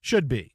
should be.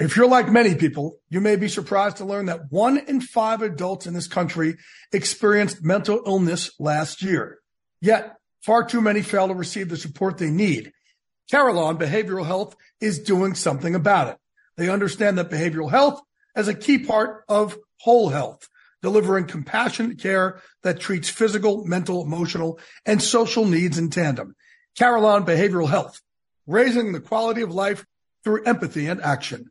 If you're like many people, you may be surprised to learn that one in five adults in this country experienced mental illness last year. Yet, far too many fail to receive the support they need. Carelon Behavioral Health is doing something about it. They understand that behavioral health is a key part of whole health, delivering compassionate care that treats physical, mental, emotional, and social needs in tandem. Carelon Behavioral Health, raising the quality of life through empathy and action.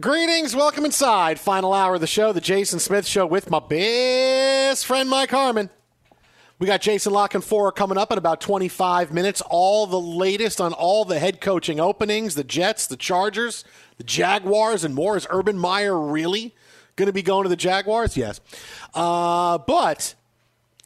Greetings, welcome inside. Final hour of the show, the Jason Smith Show with my best friend Mike Harmon. We got Jason La Canfora coming up in about 25 minutes. All the latest on all the head coaching openings, the Jets, the Chargers, the Jaguars, and more. Is Urban Meyer really going to be going to the Jaguars? Yes. Uh, but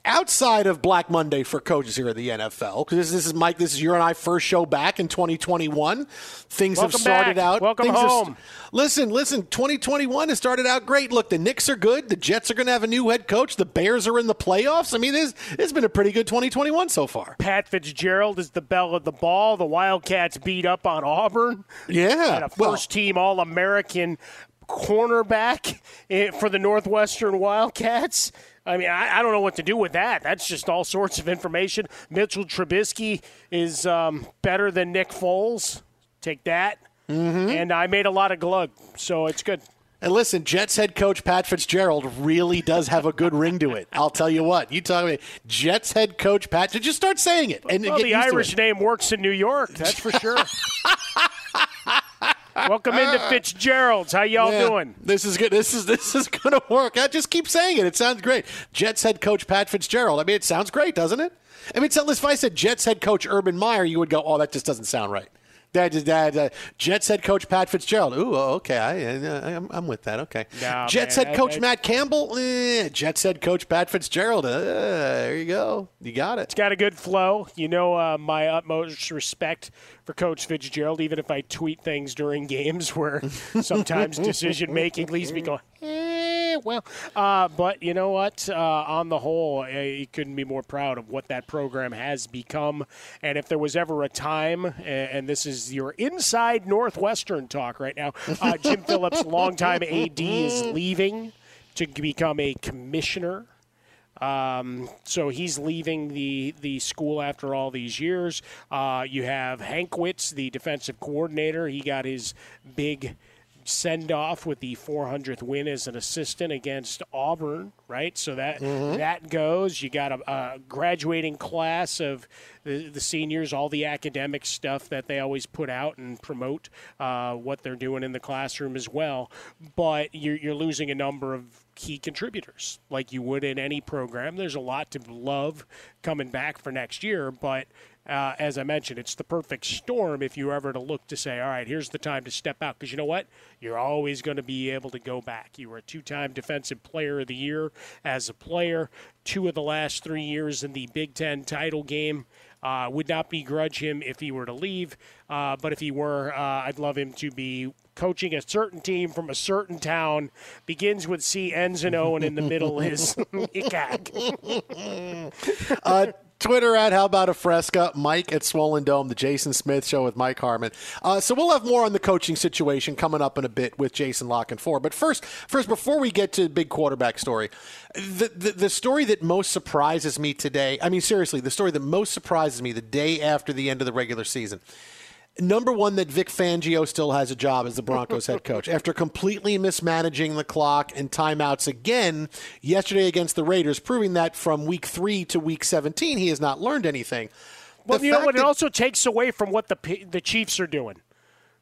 outside of Black Monday for coaches here at the NFL, because this, this, is Mike, this is your and I first show back in 2021. Things Welcome have started back. out. Welcome home. listen, listen. 2021 has started out great. Look, the Knicks are good. The Jets are going to have a new head coach. The Bears are in the playoffs. I mean, it's, it's been a pretty good 2021 so far. Pat Fitzgerald is the belle of the ball. The Wildcats beat up on Auburn. Yeah, And a well- first team All American cornerback eh, for the Northwestern Wildcats. I mean, I, I don't know what to do with that. That's just all sorts of information. Mitchell Trubisky is um, better than Nick Foles. Take that. Mm-hmm. And I made a lot of glug, so it's good. And listen, Jets head coach Pat Fitzgerald really does have a good ring to it. I'll tell you what. You talk about Jets head coach Pat. Just start saying it and Well, the Irish name works in New York, that's for sure. Welcome into uh, Fitzgerald's. How y'all doing? This is good. This is this is going to work. I just keep saying it. It sounds great. Jets head coach Pat Fitzgerald. I mean, it sounds great, doesn't it? I mean, tell if I said Jets head coach Urban Meyer, you would go, "Oh, that just doesn't sound right." That, that, uh, Jets head coach Pat Fitzgerald. Ooh, okay, I, am I'm with that. Okay. Nah, Jets man, head coach I- I- Matt Campbell. Eh, Jets head coach Pat Fitzgerald. Uh, there you go. You got it. It's got a good flow. You know, uh, my utmost respect for Coach Fitzgerald, even if I tweet things during games where sometimes decision making leaves me going, eh, well. Uh, but you know what? Uh, on the whole, you couldn't be more proud of what that program has become. And if there was ever a time, and this is your inside Northwestern talk right now, uh, Jim Phillips, longtime AD, is leaving to become a commissioner. Um, so he's leaving the, the school after all these years. Uh, you have Hankwitz, the defensive coordinator. He got his big send off with the 400th win as an assistant against Auburn, right? So that that goes. You got a, a graduating class of the, the seniors, all the academic stuff that they always put out and promote uh, what they're doing in the classroom as well. But you're, you're losing a number of key contributors like you would in any program. There's a lot to love coming back for next year, but uh, as I mentioned, it's the perfect storm if you ever to look to say, all right, here's the time to step out. Because you know what? You're always going to be able to go back. You were a two time Defensive Player of the Year as a player, two of the last three years in the Big Ten title game. Uh, would not begrudge him if he were to leave, uh, but if he were, uh, I'd love him to be coaching a certain team from a certain town. Begins with C, ends in O, and in the middle is ICAC. Uh, Twitter at How About a Fresca, Mike at Swollen Dome, the Jason Smith Show with Mike Harmon. Uh, so we'll have more on the coaching situation coming up in a bit with Jason La Canfora. But first, first before we get to the big quarterback story, the, the the story that most surprises me today. I mean, seriously, the story that most surprises me the day after the end of the regular season. Number one, that Vic Fangio still has a job as the Broncos head coach after completely mismanaging the clock and timeouts again yesterday against the Raiders, proving that from week three to week 17, he has not learned anything. Well, The you know what? It also takes away from what the the Chiefs are doing,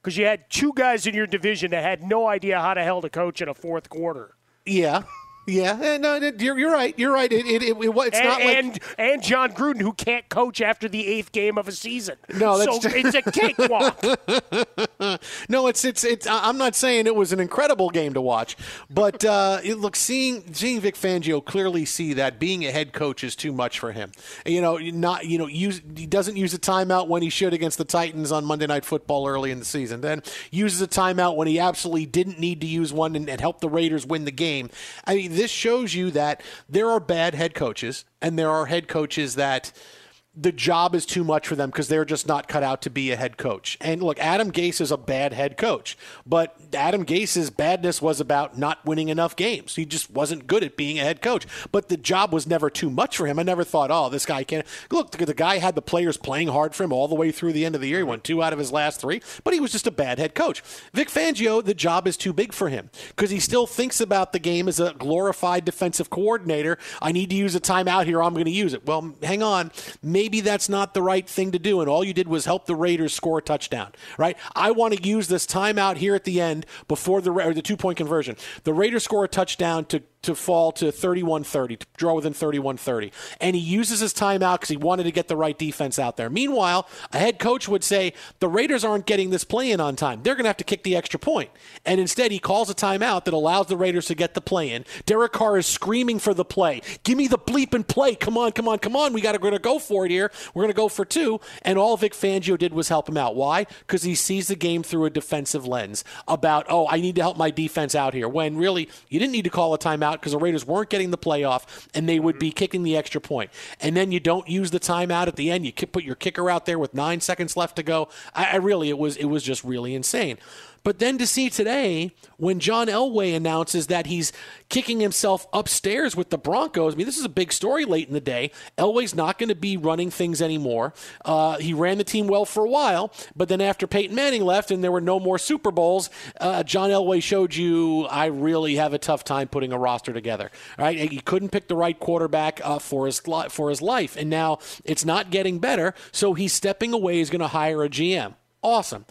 because you had two guys in your division that had no idea how to hell to coach in a fourth quarter, yeah, yeah, eh, no, you're, you're right. You're right. It, it, it, it- it's and, not like and and Jon Gruden who can't coach after the eighth game of a season. No, that's so it's a cakewalk. no, it's it's it's. I'm not saying it was an incredible game to watch, but uh, it, look, seeing seeing Vic Fangio clearly see that being a head coach is too much for him. You know, not you know, use he doesn't use a timeout when he should against the Titans on Monday Night Football early in the season. Then uses a timeout when he absolutely didn't need to use one and, and help the Raiders win the game. I mean, this shows you that there are bad head coaches and there are head coaches that the job is too much for them because they're just not cut out to be a head coach. And look, Adam Gase is a bad head coach, but Adam Gase's badness was about not winning enough games. He just wasn't good at being a head coach. But the job was never too much for him. I never thought, oh, this guy can't. Look, the, guy had the players playing hard for him all the way through the end of the year. He won two out of his last three, but he was just a bad head coach. Vic Fangio, the job is too big for him because he still thinks about the game as a glorified defensive coordinator. I need to use a timeout here. I'm going to use it. Well, hang on. Maybe that's not the right thing to do. And all you did was help the Raiders score a touchdown, right? I want to use this timeout here at the end before the, the two point conversion. The Raiders score a touchdown to to fall to 31-30, to draw within 31-30. And he uses his timeout because he wanted to get the right defense out there. Meanwhile, a head coach would say, the Raiders aren't getting this play in on time. They're going to have to kick the extra point. And instead, he calls a timeout that allows the Raiders to get the play in. Derek Carr is screaming for the play. Give me the bleep and play. Come on, come on, come on. We got to going to go for it here. We're going to go for two. And all Vic Fangio did was help him out. Why? Because he sees the game through a defensive lens about, oh, I need to help my defense out here. When really, you didn't need to call a timeout because the Raiders weren't getting the playoff and they would be mm-hmm. kicking the extra point. And then you don't use the timeout at the end. You put your kicker out there with nine seconds left to go. I, I really, it was, it was just really insane. But then to see today when John Elway announces that he's kicking himself upstairs with the Broncos, I mean, this is a big story late in the day. Elway's not going to be running things anymore. Uh, he ran the team well for a while, but then after Peyton Manning left and there were no more Super Bowls, uh, John Elway showed you I really have a tough time putting a roster together. Right? He couldn't pick the right quarterback uh, for his for his life, and now it's not getting better. So he's stepping away. He's going to hire a GM. Awesome.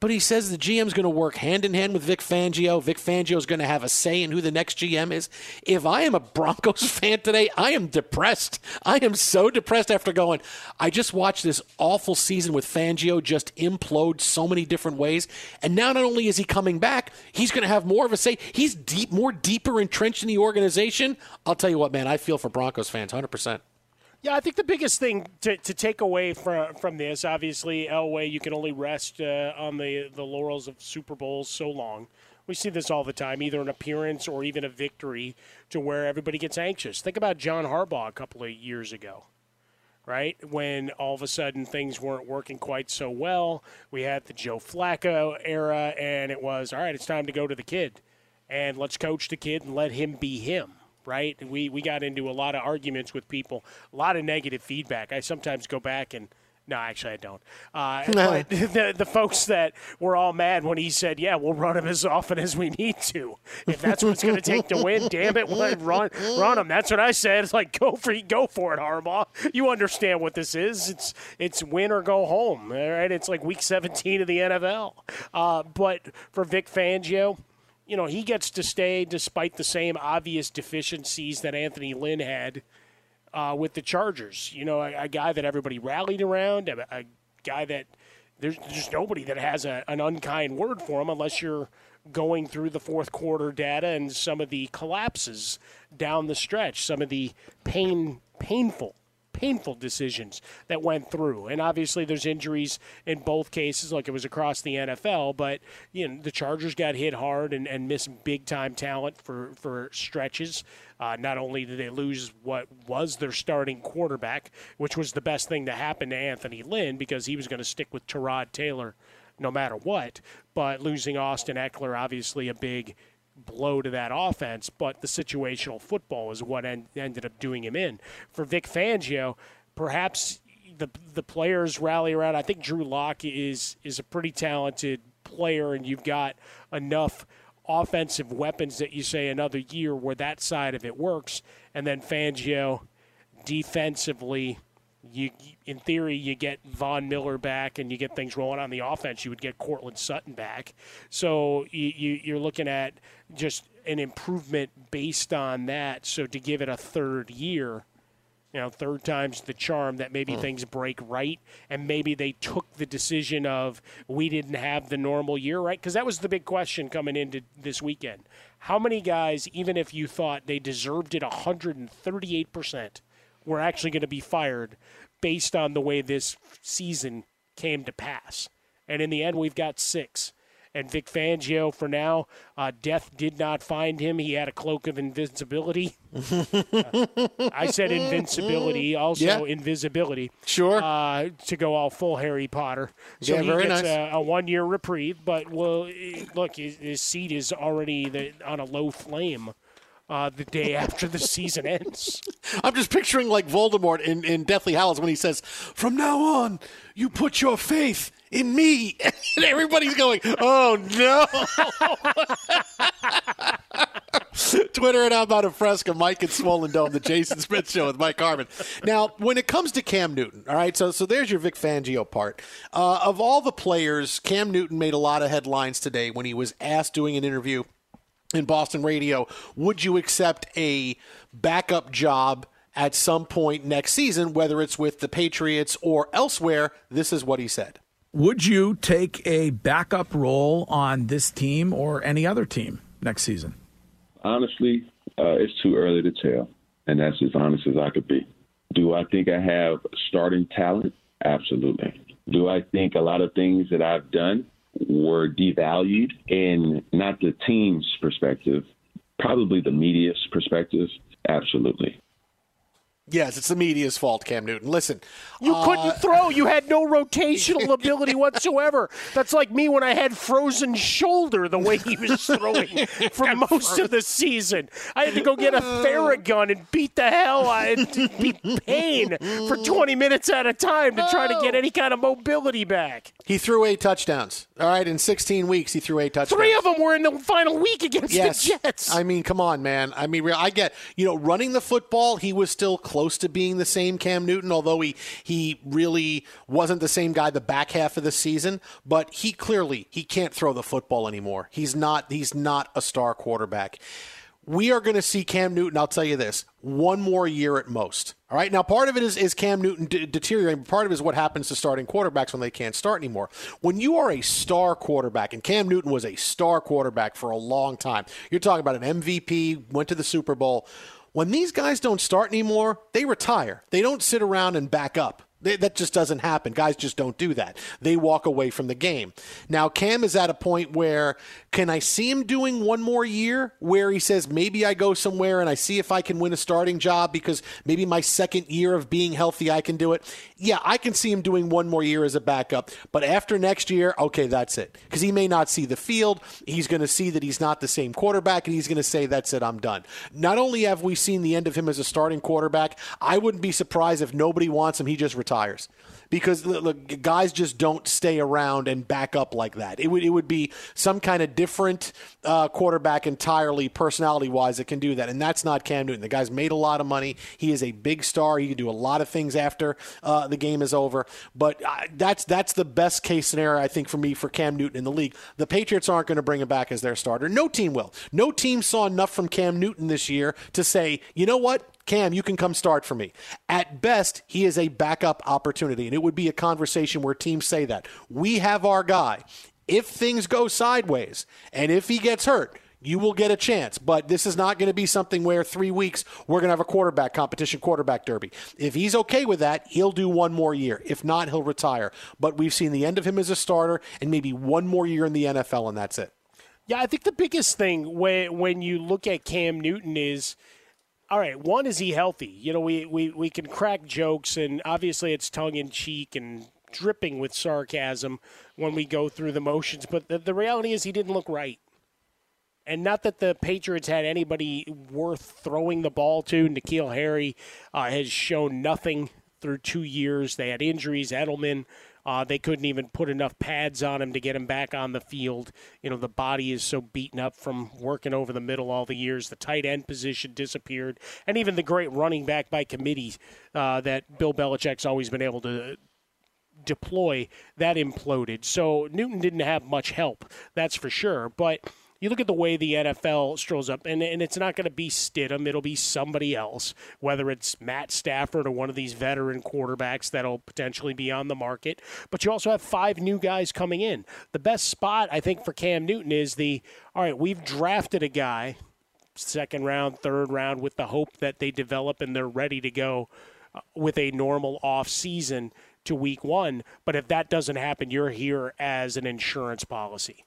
But he says the GM's going to work hand in hand with Vic Fangio. Vic Fangio is going to have a say in who the next GM is. If I am a Broncos fan today, I am depressed. I am so depressed after going, I just watched this awful season with Fangio just implode so many different ways. And now not only is he coming back, he's going to have more of a say. He's deep, more deeper entrenched in the organization. I'll tell you what, man, I feel for Broncos fans 100%. Yeah, I think the biggest thing to, to take away from from this, obviously, Elway, you can only rest uh, on the the laurels of Super Bowls so long. We see this all the time, either an appearance or even a victory, to where everybody gets anxious. Think about John Harbaugh a couple of years ago, right? When all of a sudden things weren't working quite so well. We had the Joe Flacco era, and it was all right. It's time to go to the kid, and let's coach the kid and let him be him right? We we got into a lot of arguments with people, a lot of negative feedback. I sometimes go back and no, actually I don't. Uh, but the the folks that were all mad when he said, "Yeah, we'll run him as often as we need to. If that's what it's going to take to win, damn it, we'll run run him." That's what I said. It's like go for go for it, Harbaugh. You understand what this is? It's it's win or go home. All right, it's like week 17 of the NFL. Uh, but for Vic Fangio you know, he gets to stay despite the same obvious deficiencies that Anthony Lynn had uh, with the Chargers. You know, a, a, guy that everybody rallied around, a, a guy that there's just nobody that has a, an unkind word for him unless you're going through the fourth quarter data and some of the collapses down the stretch, some of the pain painful painful decisions that went through. And obviously, there's injuries in both cases, like it was across the NFL. But you know, the Chargers got hit hard and, and missed big time talent for for stretches. Uh, not only did they lose what was their starting quarterback, which was the best thing to happen to Anthony Lynn because he was going to stick with Tyrod Taylor no matter what, but losing Austin Ekeler obviously a big blow to that offense, but the situational football is what en- ended up doing him in. For Vic Fangio, perhaps the the players rally around. I think Drew Lock is is a pretty talented player, and you've got enough offensive weapons that you say another year where that side of it works, and then Fangio defensively you in theory you get Von Miller back and you get things rolling on the offense. You would get Courtland Sutton back, so you, you, are looking at just an improvement based on that. So to give it a third year, you know, third time's the charm that maybe mm. things break right, and maybe they took the decision of we didn't have the normal year right because that was the big question coming into this weekend. How many guys, even if you thought they deserved it 138 percent were actually going to be fired based on the way this season came to pass. And in the end, we've got six. And Vic Fangio, for now, uh, death did not find him. He had a cloak of invincibility. uh, I said invincibility, also yeah. invisibility. Sure. Uh, to go all full Harry Potter. So yeah, he very gets nice. a, a one-year reprieve. But well, look, his, his seat is already the, on a low flame uh, the day after the season ends. I'm just picturing like Voldemort in, in Deathly Hallows when he says, From now on, you put your faith in me. And everybody's going, Oh no. Twitter and I'm out of Fresca, Mike and Swollen Dome, the Jason Smith Show with Mike Harmon. Now, when it comes to Cam Newton, all right, so so there's your Vic Fangio part. Uh, of all the players, Cam Newton made a lot of headlines today when he was asked doing an interview in Boston radio, would you accept a backup job at some point next season, whether it's with the Patriots or elsewhere? This is what he said. Would you take a backup role on this team or any other team next season? Honestly, uh, it's too early to tell, and that's as honest as I could be. Do I think I have starting talent? Absolutely. Do I think a lot of things that I've done were devalued in not the team's perspective, probably the media's perspective. Absolutely. Yes, it's the media's fault, Cam Newton. Listen, you uh, couldn't throw. You had no rotational ability whatsoever. That's like me when I had frozen shoulder. The way he was throwing for most of the season, I had to go get a Theragun and beat the hell out of be pain for 20 minutes at a time to try to get any kind of mobility back. He threw eight touchdowns. All right, in 16 weeks, he threw eight touchdowns. Three of them were in the final week against yes. the Jets. I mean, come on, man. I mean, I get you know running the football. He was still. Close close to being the same Cam Newton, although he he really wasn't the same guy the back half of the season. But he clearly he can't throw the football anymore. He's not he's not a star quarterback. We are going to see Cam Newton. I'll tell you this: one more year at most. All right. Now, part of it is, is Cam Newton de- deteriorating. Part of it is what happens to starting quarterbacks when they can't start anymore. When you are a star quarterback, and Cam Newton was a star quarterback for a long time, you're talking about an MVP, went to the Super Bowl. When these guys don't start anymore, they retire. They don't sit around and back up. That just doesn't happen. Guys just don't do that. They walk away from the game. Now, Cam is at a point where can I see him doing one more year where he says, maybe I go somewhere and I see if I can win a starting job because maybe my second year of being healthy, I can do it? Yeah, I can see him doing one more year as a backup. But after next year, okay, that's it. Because he may not see the field. He's going to see that he's not the same quarterback and he's going to say, that's it, I'm done. Not only have we seen the end of him as a starting quarterback, I wouldn't be surprised if nobody wants him, he just retires because the, guys just don't stay around and back up like that. It would it would be some kind of different uh, quarterback entirely, personality wise, that can do that, and that's not Cam Newton. The guy's made a lot of money. He is a big star. He can do a lot of things after uh, the game is over. But uh, that's that's the best case scenario I think for me for Cam Newton in the league. The Patriots aren't going to bring him back as their starter. No team will. No team saw enough from Cam Newton this year to say, you know what, Cam, you can come start for me. At best, he is a backup opportunity, and it would be a conversation where teams say that. We have our guy. If things go sideways and if he gets hurt, you will get a chance. But this is not going to be something where three weeks we're going to have a quarterback competition, quarterback derby. If he's okay with that, he'll do one more year. If not, he'll retire. But we've seen the end of him as a starter and maybe one more year in the NFL, and that's it. Yeah, I think the biggest thing when when you look at Cam Newton is – all right, one is he healthy? You know, we, we, we can crack jokes, and obviously it's tongue in cheek and dripping with sarcasm when we go through the motions. But the, the reality is he didn't look right. And not that the Patriots had anybody worth throwing the ball to. N'Keal Harry uh, has shown nothing through two years. They had injuries. Edelman uh, they couldn't even put enough pads on him to get him back on the field. You know, the body is so beaten up from working over the middle all the years. The tight end position disappeared. And even the great running back by committee uh, that Bill Belichick's always been able to deploy, that imploded. So Newton didn't have much help, that's for sure. But you look at the way the NFL strolls up, and, and it's not going to be Stidham. It'll be somebody else, whether it's Matt Stafford or one of these veteran quarterbacks that'll potentially be on the market. But you also have five new guys coming in. The best spot, I think, for Cam Newton is the all right, we've drafted a guy, second round, third round, with the hope that they develop and they're ready to go uh, with a normal off season to week one. But if that doesn't happen, you're here as an insurance policy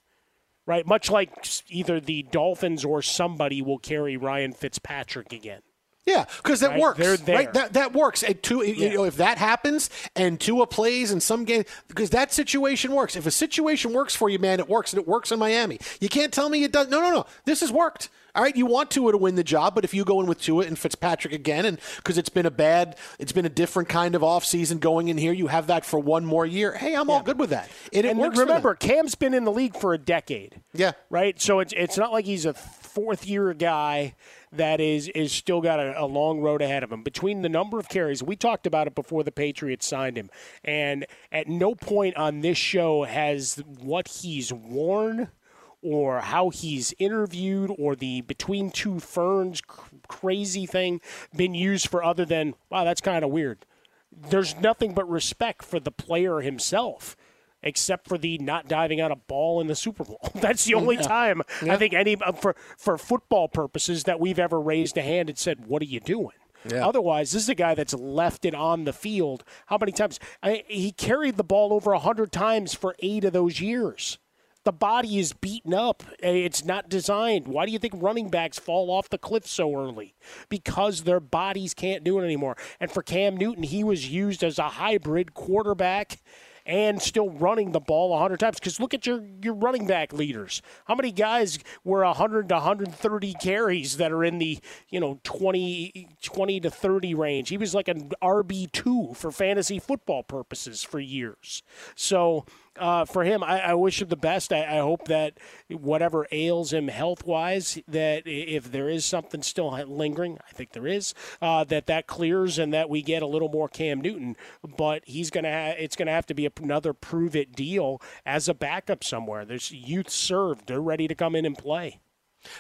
right? Much like either the Dolphins or somebody will carry Ryan Fitzpatrick again. Yeah, because that right? works. Right? That that works. And two, yeah. you know, if that happens and Tua plays in some game, because that situation works. If a situation works for you, man, it works, and it works in Miami. You can't tell me it does. No, no, no. This has worked. All right, you want Tua to win the job, but if you go in with Tua and Fitzpatrick again, and because it's been a bad, it's been a different kind of offseason going in here, you have that for one more year. Hey, I'm yeah. all good with that. And, and works remember, Cam's been in the league for a decade. Yeah. Right? So it's, it's not like he's a fourth year guy that is is still got a, a, long road ahead of him. Between the number of carries, we talked about it before the Patriots signed him, and at no point on this show has what he's worn or how he's interviewed or the between two ferns crazy thing been used for other than wow that's kind of weird there's nothing but respect for the player himself except for the not diving on a ball in the Super Bowl. That's the only yeah. time yeah. I think any uh, for for football purposes that we've ever raised a hand and said, "What are you doing?" Yeah. Otherwise, this is a guy that's left it on the field. How many times I, he carried the ball over hundred times for eight of those years? The body is beaten up. It's not designed. Why do you think running backs fall off the cliff so early? Because their bodies can't do it anymore. And for Cam Newton, he was used as a hybrid quarterback and still running the ball 100 times. Because look at your, your running back leaders. How many guys were 100 to 130 carries that are in the, you know, 20, 20 to 30 range? He was like an RB2 for fantasy football purposes for years. So uh, for him, I, I, wish him the best. I, I, hope that whatever ails him health wise, that if there is something still lingering, I think there is, uh, that that clears and that we get a little more Cam Newton. But he's gonna ha- it's gonna have to be another prove it deal as a backup somewhere. There's youth served; they're ready to come in and play.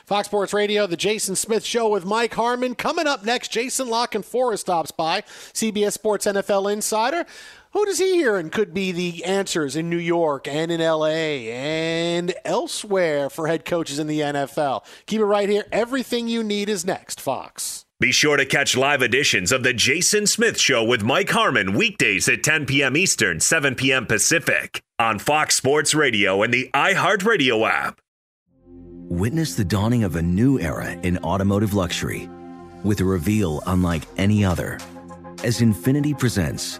Fox Sports Radio, the Jason Smith Show with Mike Harmon. Coming up next, Jason La Canfora stops by, CBS Sports NFL Insider. Who does he hear and could be the answers in New York and in LA and elsewhere for head coaches in the NFL? Keep it right here. Everything you need is next, Fox. Be sure to catch live editions of The Jason Smith Show with Mike Harmon weekdays at 10 p.m. Eastern, 7 p.m. Pacific on Fox Sports Radio and the iHeartRadio app. Witness the dawning of a new era in automotive luxury with a reveal unlike any other as Infiniti presents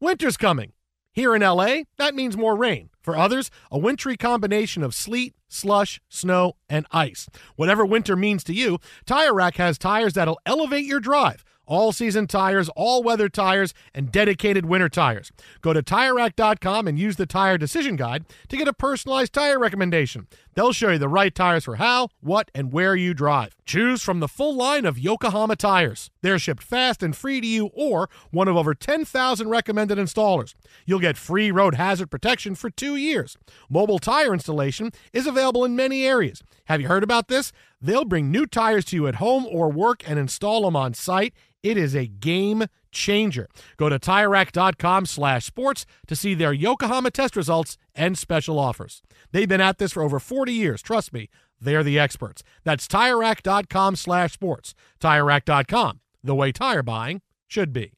Winter's coming. Here in LA, that means more rain. For others, a wintry combination of sleet, slush, snow, and ice. Whatever winter means to you, Tire Rack has tires that'll elevate your drive all season tires, all weather tires, and dedicated winter tires. Go to TireRack.com and use the Tire Decision Guide to get a personalized tire recommendation. They'll show you the right tires for how, what, and where you drive. Choose from the full line of Yokohama tires. They're shipped fast and free to you or one of over 10,000 recommended installers. You'll get free road hazard protection for two years. Mobile tire installation is available in many areas. Have you heard about this? They'll bring new tires to you at home or work and install them on site. It is a game changer. Go to TireRack.com slash sports to see their Yokohama test results and special offers. They've been at this for over 40 years. Trust me, they're the experts. That's TireRack.com slash sports. TireRack.com, the way tire buying should be.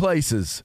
places.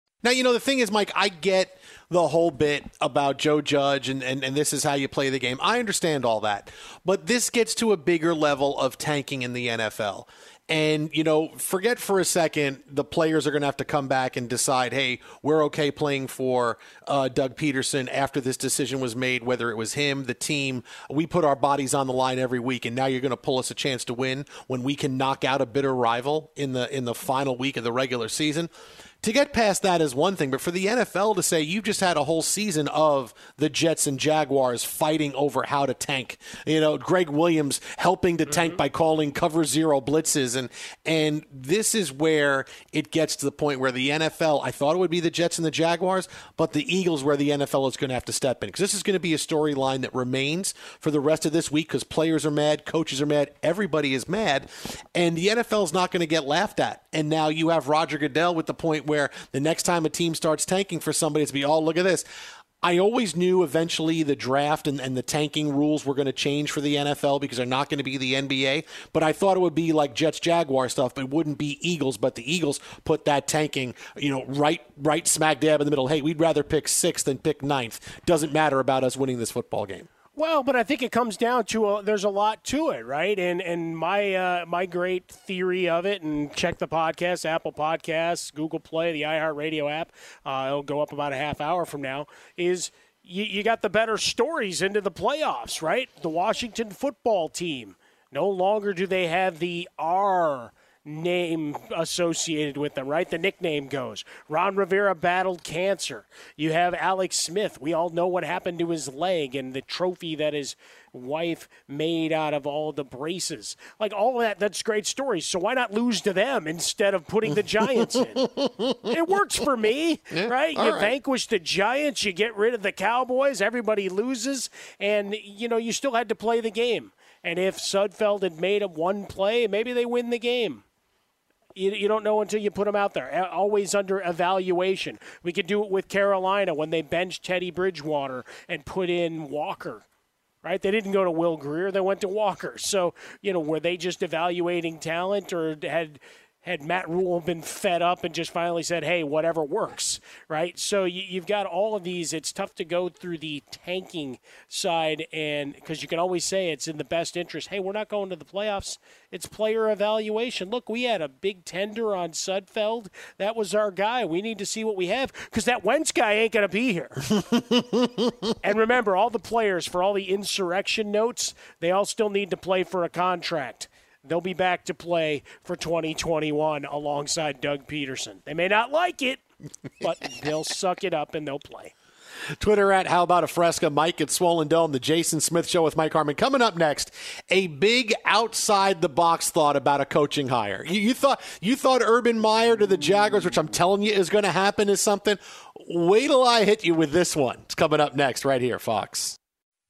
Now, you know, the thing is, Mike, I get the whole bit about Joe Judge and, and, and this is how you play the game. I understand all that. But this gets to a bigger level of tanking in the NFL. And, you know, forget for a second the players are going to have to come back and decide, hey, we're okay playing for uh, Doug Pederson after this decision was made, whether it was him, the team. We put our bodies on the line every week, and now you're going to pull us a chance to win when we can knock out a bitter rival in the in the final week of the regular season to get past that is one thing, but for the NFL to say you've just had a whole season of the Jets and Jaguars fighting over how to tank, you know, Gregg Williams helping to tank mm-hmm. by calling cover zero blitzes, and and this is where it gets to the point where the NFL. I thought it would be the Jets and the Jaguars, but the Eagles where the NFL is going to have to step in because this is going to be a storyline that remains for the rest of this week because players are mad, coaches are mad, everybody is mad, and the NFL is not going to get laughed at. And now you have Roger Goodell with the point where the next time a team starts tanking for somebody, it's be, oh, look at this. I always knew eventually the draft and, and the tanking rules were going to change for the NFL because they're not going to be the NBA. But I thought it would be like Jets Jaguar stuff, but it wouldn't be Eagles. But the Eagles put that tanking, you know, right right smack dab in the middle. Hey, we'd rather pick sixth than pick ninth. Doesn't matter about us winning this football game. Well, but I think it comes down to a, there's a lot to it, right? And and my uh, my great theory of it, and check the podcast, Apple Podcasts, Google Play, the iHeartRadio app. Uh, it'll go up about a half hour from now. Is you, you got the better stories into the playoffs, right? The Washington football team. No longer do they have the R name associated with them, right? The nickname goes. Ron Rivera battled cancer. You have Alex Smith. We all know what happened to his leg and the trophy that his wife made out of all the braces. Like all that, that's great stories. So why not lose to them instead of putting the Giants in? it works for me, yeah, right? You right. vanquish the Giants, you get rid of the Cowboys, everybody loses, and you know you still had to play the game. And if Sudfeld had made a one play, maybe they win the game. You, you don't know until you put them out there. Always under evaluation. We could do it with Carolina when they benched Teddy Bridgewater and put in Walker right? They didn't go to Will Grier; they went to Walker. So, you know, were they just evaluating talent, or had had Matt Rhule been fed up and just finally said, "Hey, whatever works," right? So you, have got all of these. It's tough to go through the tanking side, and because you can always say it's in the best interest. Hey, we're not going to the playoffs. It's player evaluation. Look, we had a big tender on Sudfeld. That was our guy. We need to see what we have because that Wentz guy ain't going to be here. and remember, all the players for all the insurrection notes, they all still need to play for a contract they'll be back to play for 2021 alongside Doug Pederson. They may not like it, but they'll suck it up and they'll play. Twitter at How About a Fresca, Mike at Swollen Dome, the Jason Smith Show with Mike Harmon. Coming up next, a big outside the box thought about a coaching hire. You, you thought you thought Urban Meyer to the Jaguars, which I'm telling you is going to happen, is something. Wait till I hit you with this one. It's coming up next, right here, Fox.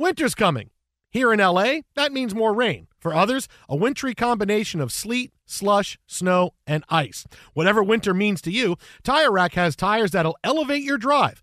Winter's coming. Here in LA, that means more rain. For others, a wintry combination of sleet, slush, snow, and ice. Whatever winter means to you, Tire Rack has tires that'll elevate your drive.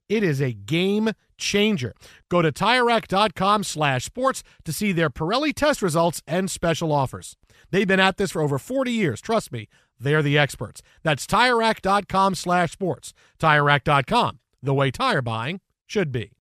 It is a game changer. Go to TireRack.com slash sports to see their Pirelli test results and special offers. They've been at this for over 40 years. Trust me, they're the experts. That's TireRack.com slash sports. TireRack.com, the way tire buying should be.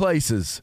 places.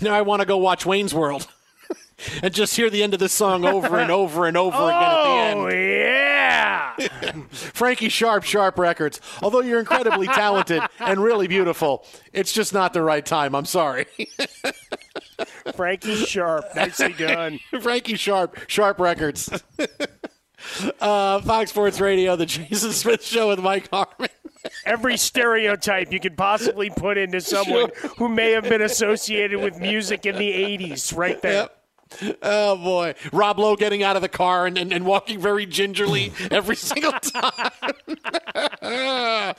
Now I want to go watch Wayne's World and just hear the end of this song over and over and over again at the end. Oh, yeah. Frankie Sharp, Sharp Records. Although you're incredibly talented and really beautiful, it's just not the right time. I'm sorry. Frankie Sharp. Nicely done. Frankie Sharp, Sharp Records. uh, Fox Sports Radio, the Jason Smith Show with Mike Harmon. Every stereotype you could possibly put into someone who may have been associated with music in the 80s, right there. Oh boy, Rob Lowe getting out of the car and, and, and walking very gingerly every single time.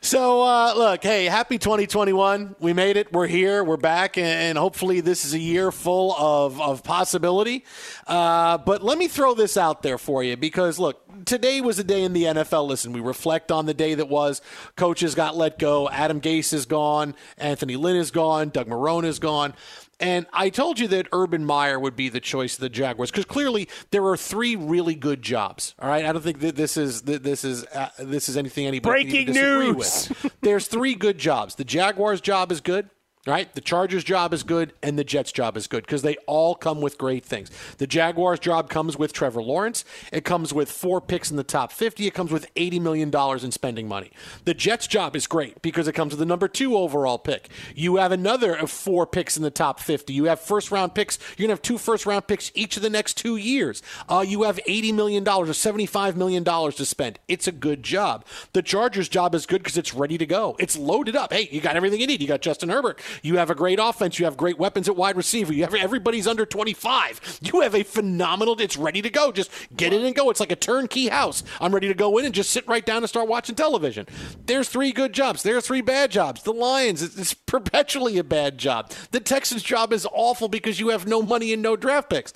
so uh, look, hey, happy 2021. We made it. We're here. We're back, and hopefully this is a year full of of possibility. Uh, but let me throw this out there for you because look, today was a day in the NFL. Listen, we reflect on the day that was. Coaches got let go. Adam Gase is gone. Anthony Lynn is gone. Doug Marrone is gone. And I told you that Urban Meyer would be the choice of the Jaguars because clearly there are three really good jobs. All right, I don't think that this is that this is uh, this is anything anybody Breaking can disagree news. with. There's three good jobs. The Jaguars' job is good. Right? The Chargers' job is good, and the Jets' job is good because they all come with great things. The Jaguars' job comes with Trevor Lawrence. It comes with four picks in the top 50. It comes with $80 million in spending money. The Jets' job is great because it comes with the number two overall pick. You have another of four picks in the top 50. You have first round picks. You're going to have two first round picks each of the next two years. Uh, you have $80 million or $75 million to spend. It's a good job. The Chargers' job is good because it's ready to go. It's loaded up. Hey, you got everything you need. You got Justin Herbert. You have a great offense. You have great weapons at wide receiver. You have everybody's under 25. You have a phenomenal. It's ready to go. Just get in and go. It's like a turnkey house. I'm ready to go in and just sit right down and start watching television. There's three good jobs. There's three bad jobs. The Lions, it's perpetually a bad job. The Texans' job is awful because you have no money and no draft picks.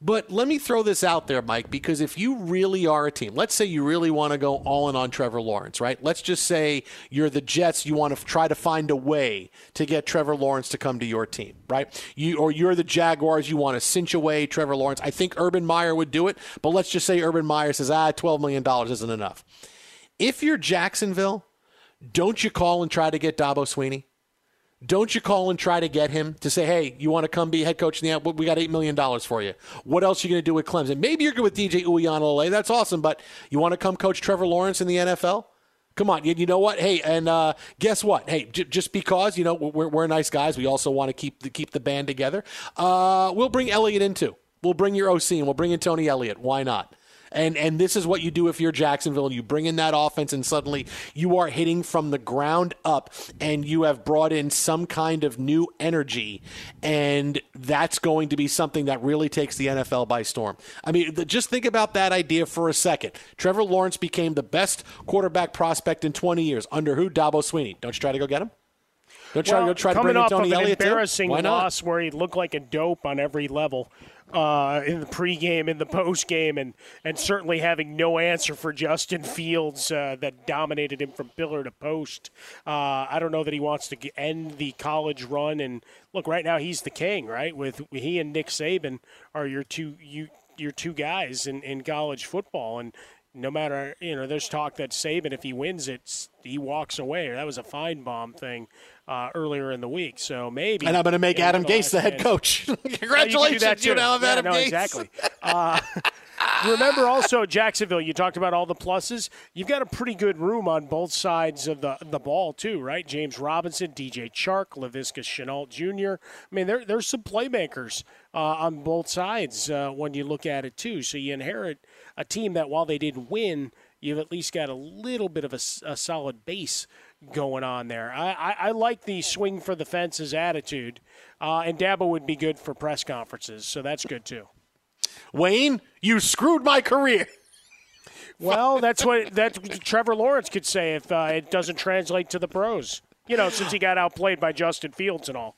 But let me throw this out there, Mike, because if you really are a team, let's say you really want to go all in on Trevor Lawrence, right? Let's just say you're the Jets, you want to try to find a way to get Trevor Lawrence to come to your team, right? You or you're the Jaguars, you want to cinch away Trevor Lawrence. I think Urban Meyer would do it, but let's just say Urban Meyer says, "Ah, 12 million dollars isn't enough." If you're Jacksonville, don't you call and try to get Dabo Swinney? Don't you call and try to get him to say, hey, you want to come be head coach in the? We got $8 million for you. What else are you going to do with Clemson? Maybe you're good with DJ Uiagalelei. That's awesome. But you want to come coach Trevor Lawrence in the NFL? Come on, you, you know what? Hey, and uh, guess what? Hey, j- just because you know we're, we're nice guys, we also want to keep the, keep the band together. Uh, we'll bring Elliott in too. We'll bring your OC and we'll bring in Tony Elliott. Why not? And and this is what you do if you're Jacksonville and you bring in that offense and suddenly you are hitting from the ground up and you have brought in some kind of new energy and that's going to be something that really takes the NFL by storm. I mean, the, just think about that idea for a second. Trevor Lawrence became the best quarterback prospect in 20 years under who? Dabo Swinney. Don't you try to go get him? Don't you try well, to go try to coming bring in off Tony of an Elliott too? embarrassing Why not? loss where he looked like a dope on every level uh, in the pregame, in the postgame, and and certainly having no answer for Justin Fields uh, that dominated him from pillar to post. Uh, I don't know that he wants to end the college run. And look, right now he's the king, right? With he and Nick Saban are your two you your two guys in, in college football, and no matter you know, there's talk that Saban, if he wins it, he walks away. That was a fine bomb thing uh, earlier in the week. So maybe. And I'm going to make Adam Gase the head coach. Oh, you Congratulations, you now have Yeah, Adam no, Gase. Exactly. Uh, remember also Jacksonville. You talked about all the pluses. You've got a pretty good room on both sides of the the ball too, right? James Robinson, DJ Chark, Laviska Shenault Jr. I mean, there there's some playmakers uh, on both sides uh, when you look at it too. So you inherit a team that while they didn't win, you've at least got a little bit of a solid base going on there. I, I, I like the swing for the fences attitude, uh, and Dabo would be good for press conferences, so that's good too. Wayne, you screwed my career. Well, that's what that Trevor Lawrence could say if uh, it doesn't translate to the pros. You know, since he got outplayed by Justin Fields and all.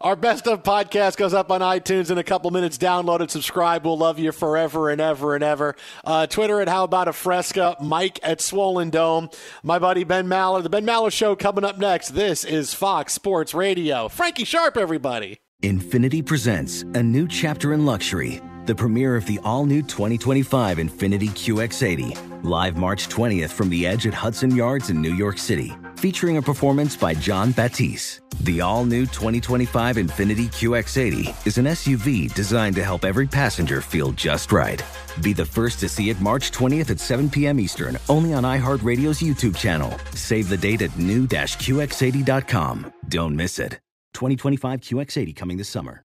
Our best of podcast goes up on iTunes in a couple minutes. Download it, subscribe. We'll love you forever and ever and ever. Uh, Twitter at How About a Fresca, Mike at Swollen Dome, my buddy Ben Maller. The Ben Maller Show coming up next. This is Fox Sports Radio. Frankie Sharp, everybody. Infiniti presents a new chapter in luxury, the premiere of the all new 2025 Infiniti QX80, live March 20th from the edge at Hudson Yards in New York City, featuring a performance by John Batiste. The all new 2025 Infiniti QX80 is an SUV designed to help every passenger feel just right. Be the first to see it March 20th at 7 p.m. Eastern, only on iHeartRadio's YouTube channel. Save the date at new-QX80.com. Don't miss it. 2025 QX80 coming this summer.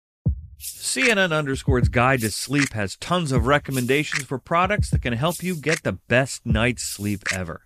CNN Underscore's Guide to Sleep has tons of recommendations for products that can help you get the best night's sleep ever.